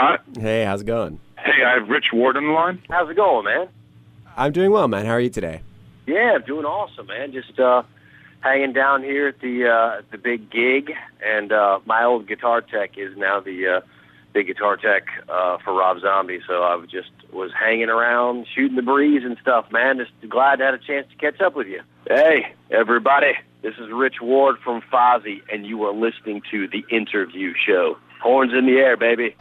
Scott. Hey, how's it going? Hey, I have Rich Ward on the line. How's it going, man? I'm doing well, man. How are you today? Yeah, I'm doing awesome, man. Just uh, hanging down here at the uh, the big gig, and uh, my old guitar tech is now the uh, big guitar tech uh, for Rob Zombie. So I was just was hanging around, shooting the breeze and stuff, man. Just glad to had a chance to catch up with you. Hey, everybody, this is Rich Ward from Fozzy, and you are listening to the Interview Show. Horns in the air, baby.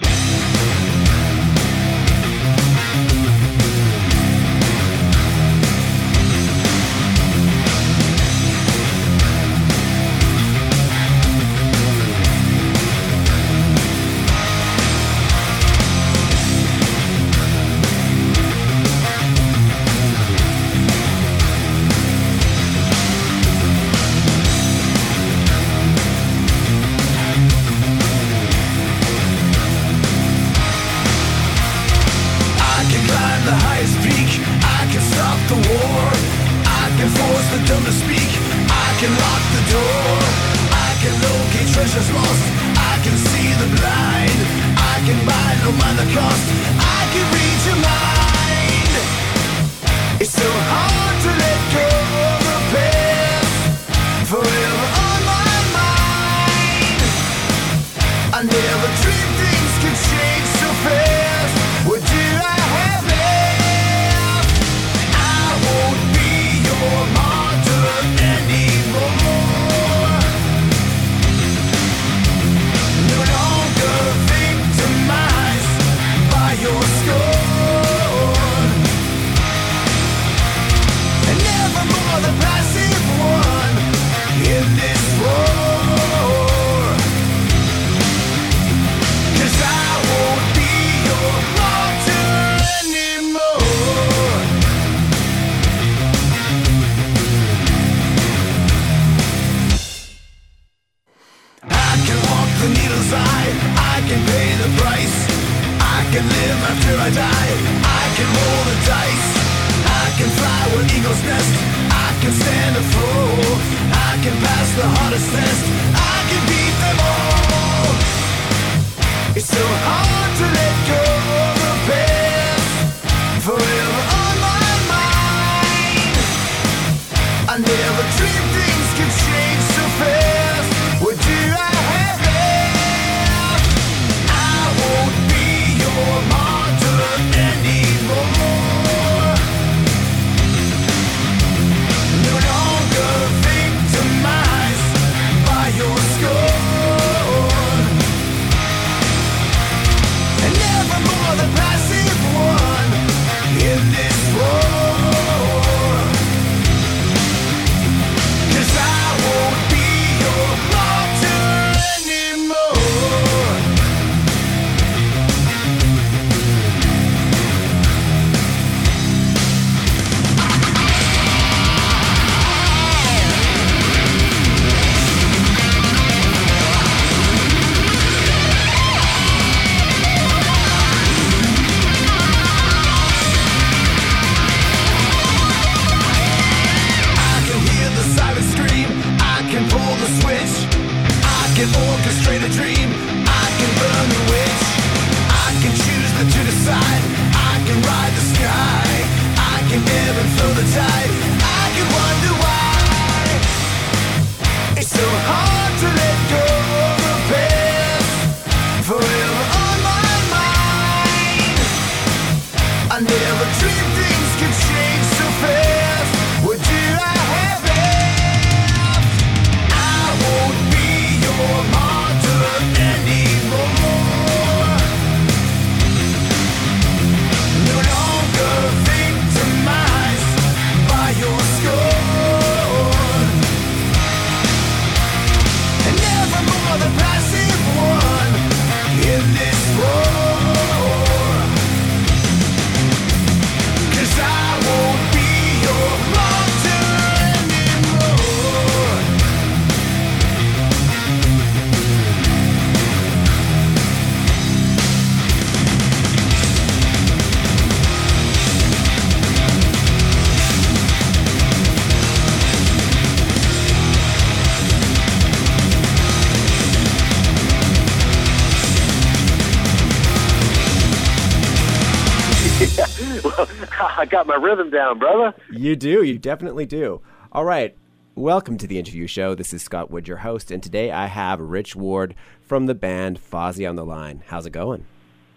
Got my rhythm down, brother. You do. You definitely do. All right. Welcome to the interview show. This is Scott Wood, your host, and today I have Rich Ward from the band Fozzy on the line. How's it going?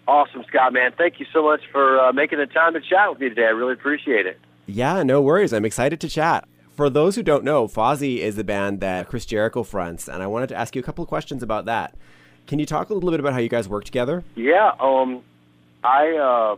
Awesome, Scott, man. Thank you so much for uh, making the time to chat with me today. I really appreciate it. Yeah, no worries. I'm excited to chat. For those who don't know, Fozzy is the band that Chris Jericho fronts, and I wanted to ask you a couple of questions about that. Can you talk a little bit about how you guys work together? Yeah, um, I, uh,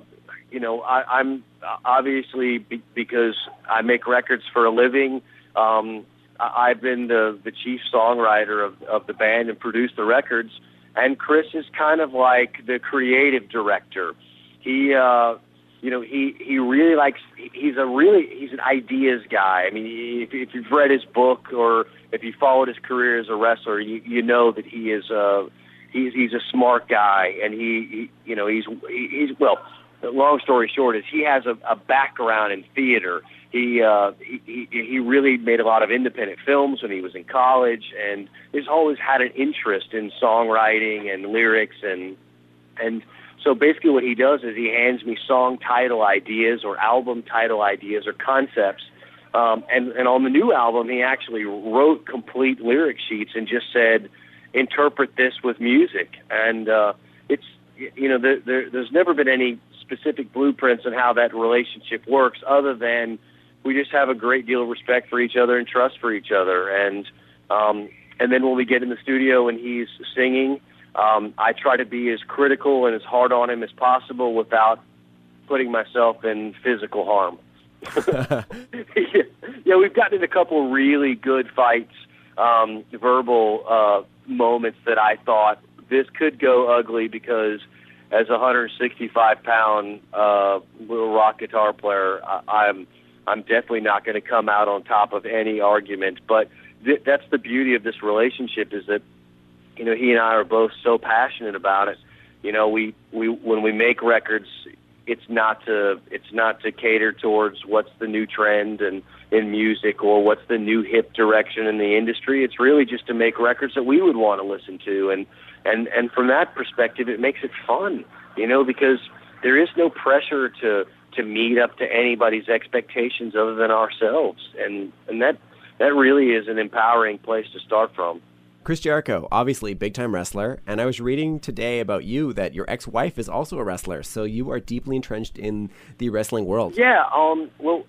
you know, I, I'm obviously be- because I make records for a living. Um, I- I've been the the chief songwriter of of the band and produced the records. And Chris is kind of like the creative director. He, uh, you know, he he really likes. He's a really he's an ideas guy. I mean, if, if you've read his book or if you followed his career as a wrestler, you you know that he is uh he's he's a smart guy, and he, he you know he's he, he's well. Long story short is he has a, a background in theater. He, uh, he he he really made a lot of independent films when he was in college, and he's always had an interest in songwriting and lyrics, and and so basically what he does is he hands me song title ideas or album title ideas or concepts. Um, and, and on the new album, he actually wrote complete lyric sheets and just said, interpret this with music. And uh, it's, you know, there, there, there's never been any specific blueprints on how that relationship works other than we just have a great deal of respect for each other and trust for each other. And, um, and then when we get in the studio and he's singing, um, I try to be as critical and as hard on him as possible without putting myself in physical harm. yeah, we've gotten in a couple of really good fights, um, verbal uh, moments that I thought this could go ugly because as a 165 pound uh, little rock guitar player, I, I'm I'm definitely not going to come out on top of any argument. But th- that's the beauty of this relationship is that you know he and I are both so passionate about it. You know, we we when we make records, it's not to it's not to cater towards what's the new trend and in music or what's the new hip direction in the industry. It's really just to make records that we would want to listen to and and and from that perspective it makes it fun, you know, because there is no pressure to to meet up to anybody's expectations other than ourselves. And and that that really is an empowering place to start from. Chris Jericho, obviously big time wrestler, and I was reading today about you that your ex wife is also a wrestler, so you are deeply entrenched in the wrestling world. Yeah, um, well,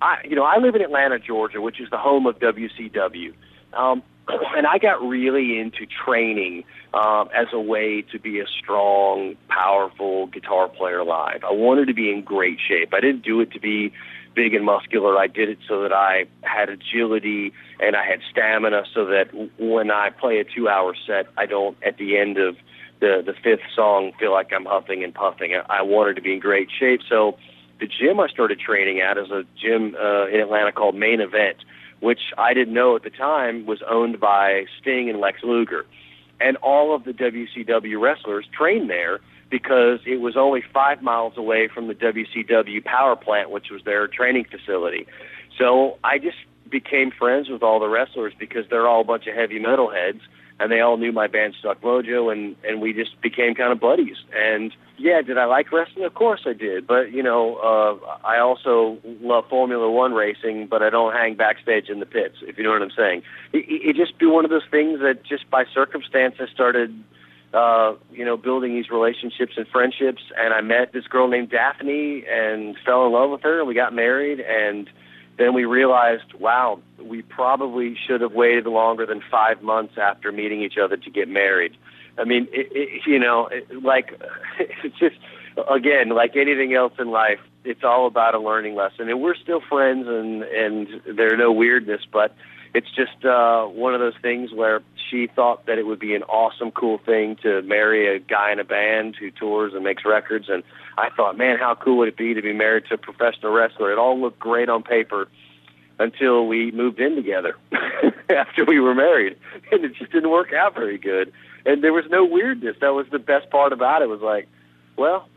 I you know I live in Atlanta, Georgia, which is the home of WCW, um, and I got really into training um, as a way to be a strong, powerful guitar player live. I wanted to be in great shape. I didn't do it to be big and muscular. I did it so that I had agility and I had stamina so that when I play a two hour set, I don't, at the end of the, the fifth song, feel like I'm huffing and puffing. I, wanted to be in great shape. So the gym I started training at is a gym uh, in Atlanta called Main Event, which I didn't know at the time was owned by Sting and Lex Luger. And all of the WCW wrestlers trained there because it was only five miles away from the WCW power plant, which was their training facility. So I just became friends with all the wrestlers because they're all a bunch of heavy metal heads, and they all knew my band Stuck Mojo, and and we just became kind of buddies. And yeah, did I like wrestling? Of course I did. But you know, uh, I also love Formula One racing, but I don't hang backstage in the pits. If you know what I'm saying, it, it just be one of those things that just by circumstance I started uh, you know, building these relationships and friendships. And I met this girl named Daffney and fell in love with her, and we got married. And then we realized, wow, we probably should have waited longer than five months after meeting each other to get married. I mean, it, it, you know, it, like it's just again, like anything else in life, it's all about a learning lesson. And we're still friends, and and there's no weirdness, but it's just uh, one of those things where she thought that it would be an awesome, cool thing to marry a guy in a band who tours and makes records. And I thought, man, how cool would it be to be married to a professional wrestler? It all looked great on paper until we moved in together after we were married, and it just didn't work out very good. And there was no weirdness. That was the best part about it. It was like, well,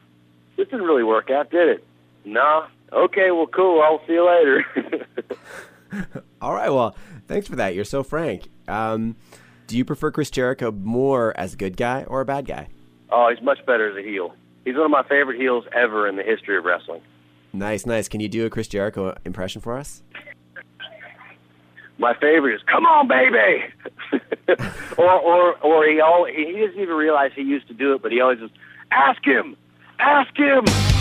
this didn't really work out, did it? Nah. Okay, well, cool. I'll see you later. All right. Well, thanks for that. You're so frank. Um, do you prefer Chris Jericho more as a good guy or a bad guy? Oh, he's much better as a heel. He's one of my favorite heels ever in the history of wrestling. Nice, nice. Can you do a Chris Jericho impression for us? My favorite is "Come on, baby," or or or he all he doesn't even realize he used to do it, but he always just "Ask him, ask him."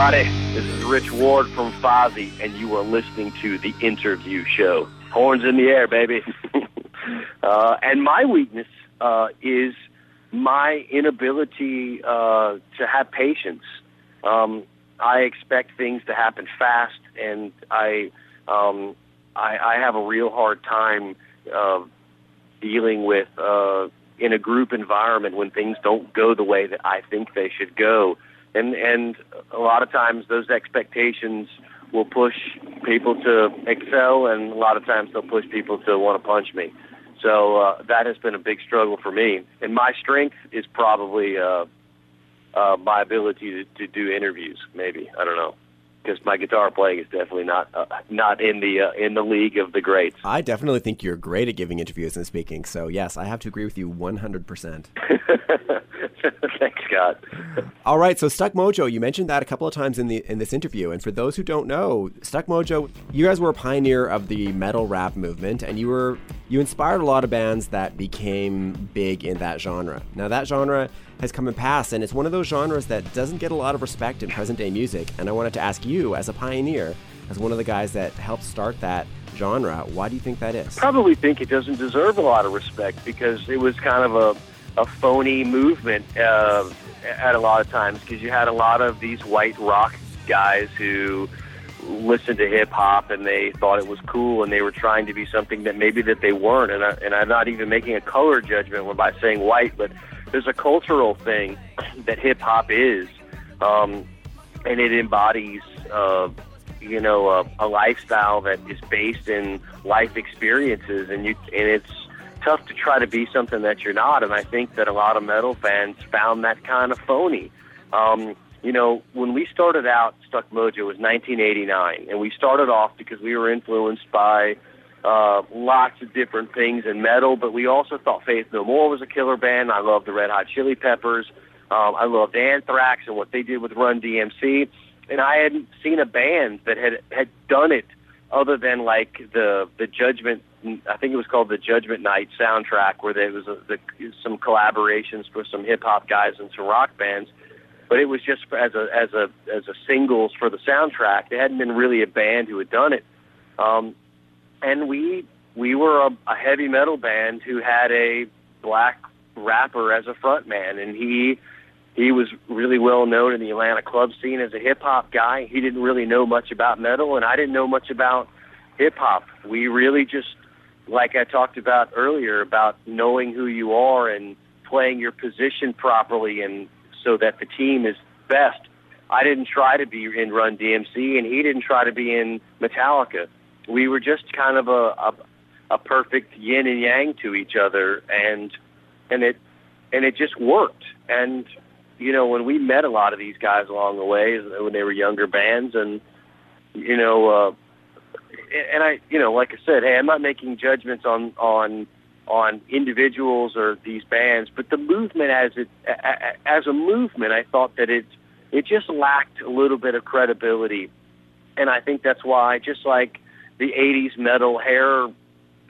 Everybody. This is Rich Ward from Fozzy, and you are listening to The Interview Show. Horns in the air, baby. uh, and my weakness uh, is my inability uh, to have patience. Um, I expect things to happen fast, and I, um, I, I have a real hard time uh, dealing with uh, in a group environment when things don't go the way that I think they should go. And and a lot of times those expectations will push people to excel, and a lot of times they'll push people to want to punch me. So uh, that has been a big struggle for me. And my strength is probably uh, uh, my ability to, to do interviews. Maybe I don't know. Because my guitar playing is definitely not uh, not in the uh, in the league of the greats. I definitely think you're great at giving interviews and speaking. So yes, I have to agree with you 100%. Thanks, Scott. All right, so Stuck Mojo, you mentioned that a couple of times in the in this interview, and for those who don't know, Stuck Mojo, you guys were a pioneer of the metal rap movement, and you were you inspired a lot of bands that became big in that genre. Now that genre has come and passed, and it's one of those genres that doesn't get a lot of respect in present day music. And I wanted to ask you, as a pioneer, as one of the guys that helped start that genre, why do you think that is? Probably think it doesn't deserve a lot of respect because it was kind of a a phony movement uh, at a lot of times because you had a lot of these white rock guys who listened to hip hop and they thought it was cool and they were trying to be something that maybe that they weren't and I, and I'm not even making a color judgment by saying white but there's a cultural thing that hip hop is um, and it embodies uh, you know a, a lifestyle that is based in life experiences and you and it's tough to try to be something that you're not. And I think that a lot of metal fans found that kind of phony. Um, you know, when we started out, Stuck Mojo was 1989, and we started off because we were influenced by uh, lots of different things in metal, but we also thought Faith No More was a killer band. I loved the Red Hot Chili Peppers. Um, I loved Anthrax and what they did with Run DMC, and I hadn't seen a band that had had done it other than like the the Judgment I think it was called the Judgment Night soundtrack, where there was a, the, some collaborations with some hip hop guys and some rock bands. But it was just as a as a as a singles for the soundtrack. There hadn't been really a band who had done it, um, and we we were a, a heavy metal band who had a black rapper as a front man, and he he was really well known in the Atlanta club scene as a hip hop guy. He didn't really know much about metal, and I didn't know much about hip hop. We really just like I talked about earlier about knowing who you are and playing your position properly and so that the team is best. I didn't try to be in Run DMC and he didn't try to be in Metallica. We were just kind of a, a a perfect yin and yang to each other and and it and it just worked. And you know, when we met a lot of these guys along the way when they were younger bands and you know, uh and I, you know, like I said, hey, I'm not making judgments on on on individuals or these bands, but the movement as it as a movement, I thought that it it just lacked a little bit of credibility, and I think that's why, just like the '80s metal hair,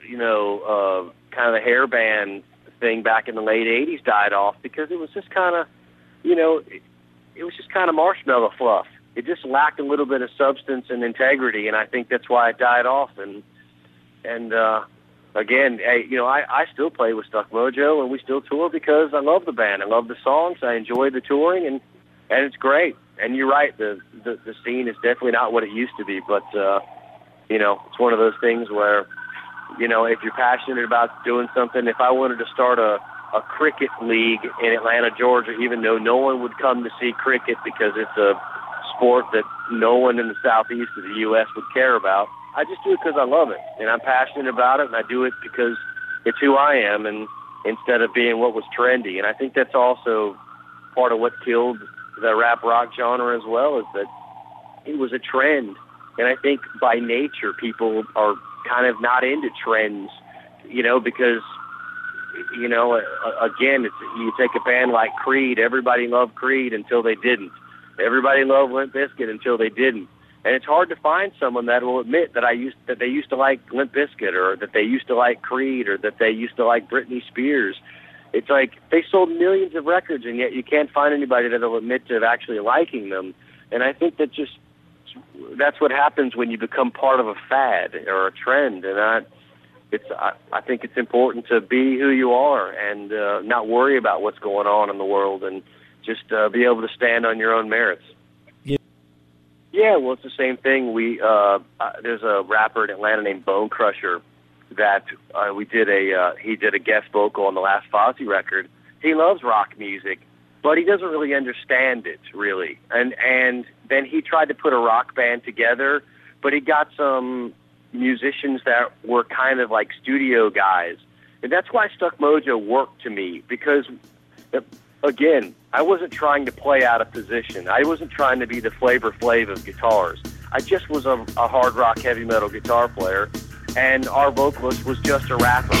you know, uh, kind of the hair band thing back in the late '80s died off because it was just kind of, you know, it, it was just kind of marshmallow fluff it just lacked a little bit of substance and integrity, and I think that's why it died off. And and uh, again, hey, you know, I I still play with Stuck Mojo, and we still tour because I love the band, I love the songs, I enjoy the touring, and and it's great. And you're right, the the, the scene is definitely not what it used to be, but uh, you know, it's one of those things where you know, if you're passionate about doing something, if I wanted to start a a cricket league in Atlanta, Georgia, even though no one would come to see cricket because it's a sport that no one in the southeast of the U.S. would care about. I just do it because I love it, and I'm passionate about it, and I do it because it's who I am, and instead of being what was trendy. And I think that's also part of what killed the rap rock genre as well, is that it was a trend. And I think by nature, people are kind of not into trends, you know, because you know, again, it's, you take a band like Creed. Everybody loved Creed until they didn't. Everybody loved Limp Bizkit until they didn't. And it's hard to find someone that will admit that I used that they used to like Limp Bizkit or that they used to like Creed or that they used to like Britney Spears. It's like they sold millions of records and yet you can't find anybody that will admit to actually liking them. And I think that just that's what happens when you become part of a fad or a trend. And I, it's I, I think it's important to be who you are and uh, not worry about what's going on in the world and just uh, be able to stand on your own merits. Yeah. Yeah, well, it's the same thing. We uh, uh, there's a rapper in Atlanta named Bone Crusher that uh, we did a uh, he did a guest vocal on the last Fozzy record. He loves rock music, but he doesn't really understand it really. And and then he tried to put a rock band together, but he got some musicians that were kind of like studio guys, and that's why Stuck Mojo worked to me because uh, again, I wasn't trying to play out of position. I wasn't trying to be the Flavor Flav of guitars. I just was a, a hard rock heavy metal guitar player, and our vocalist was just a rapper.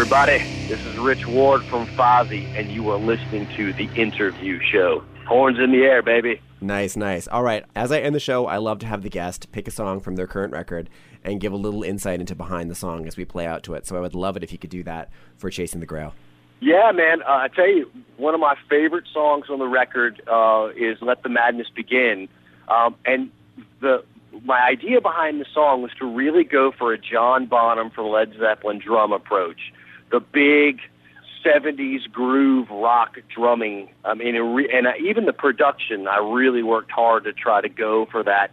Everybody. This is Rich Ward from Fozzy, and you are listening to The Interview Show. Horns in the air, baby. Nice, nice. All right. As I end the show, I love to have the guest pick a song from their current record and give a little insight into behind the song as we play out to it. So I would love it if you could do that for Chasing the Grail. Yeah, man. Uh, I tell you, one of my favorite songs on the record uh, is "Let the Madness Begin," um, and the my idea behind the song was to really go for a John Bonham from Led Zeppelin drum approach, the big '70s groove rock drumming. I mean, it re- and uh, even the production, I really worked hard to try to go for that,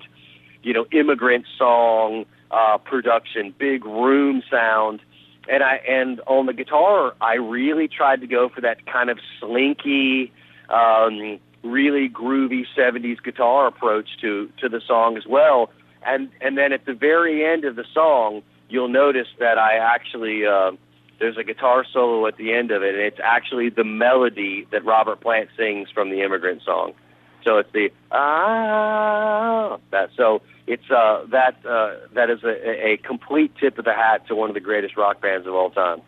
you know, immigrant song uh, production, big room sound and I and on the guitar, I really tried to go for that kind of slinky, um, really groovy '70s guitar approach to to the song as well. And and then at the very end of the song, you'll notice that I actually uh, there's a guitar solo at the end of it, and it's actually the melody that Robert Plant sings from the Immigrant Song. So it's the ah that so it's uh that uh that is a, a complete tip of the hat to one of the greatest rock bands of all time.